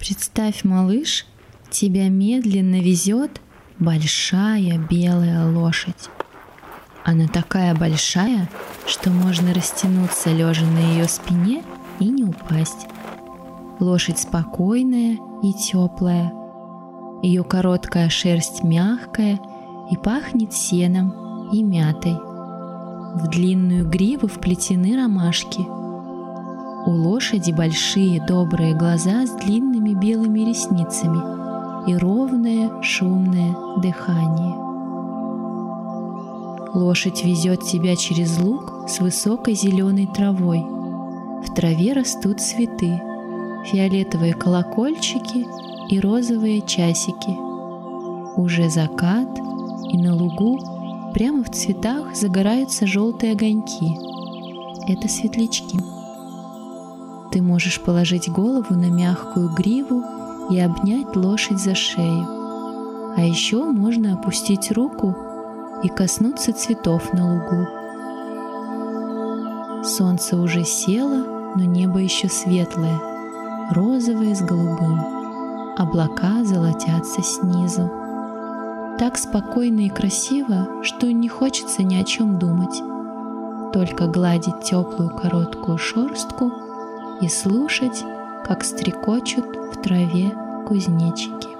Представь, малыш, тебя медленно везет большая белая лошадь. Она такая большая, что можно растянуться лежа на ее спине и не упасть. Лошадь спокойная и теплая. Ее короткая шерсть мягкая и пахнет сеном и мятой. В длинную гриву вплетены ромашки. У лошади большие добрые глаза с длинными белыми ресницами и ровное шумное дыхание. Лошадь везет тебя через луг с высокой зеленой травой. В траве растут цветы, фиолетовые колокольчики и розовые часики. Уже закат, и на лугу прямо в цветах загораются желтые огоньки. Это светлячки. Ты можешь положить голову на мягкую гриву и обнять лошадь за шею. А еще можно опустить руку и коснуться цветов на лугу. Солнце уже село, но небо еще светлое, розовое с голубым. Облака золотятся снизу. Так спокойно и красиво, что не хочется ни о чем думать. Только гладить теплую короткую шерстку и слушать, как стрекочут в траве кузнечики.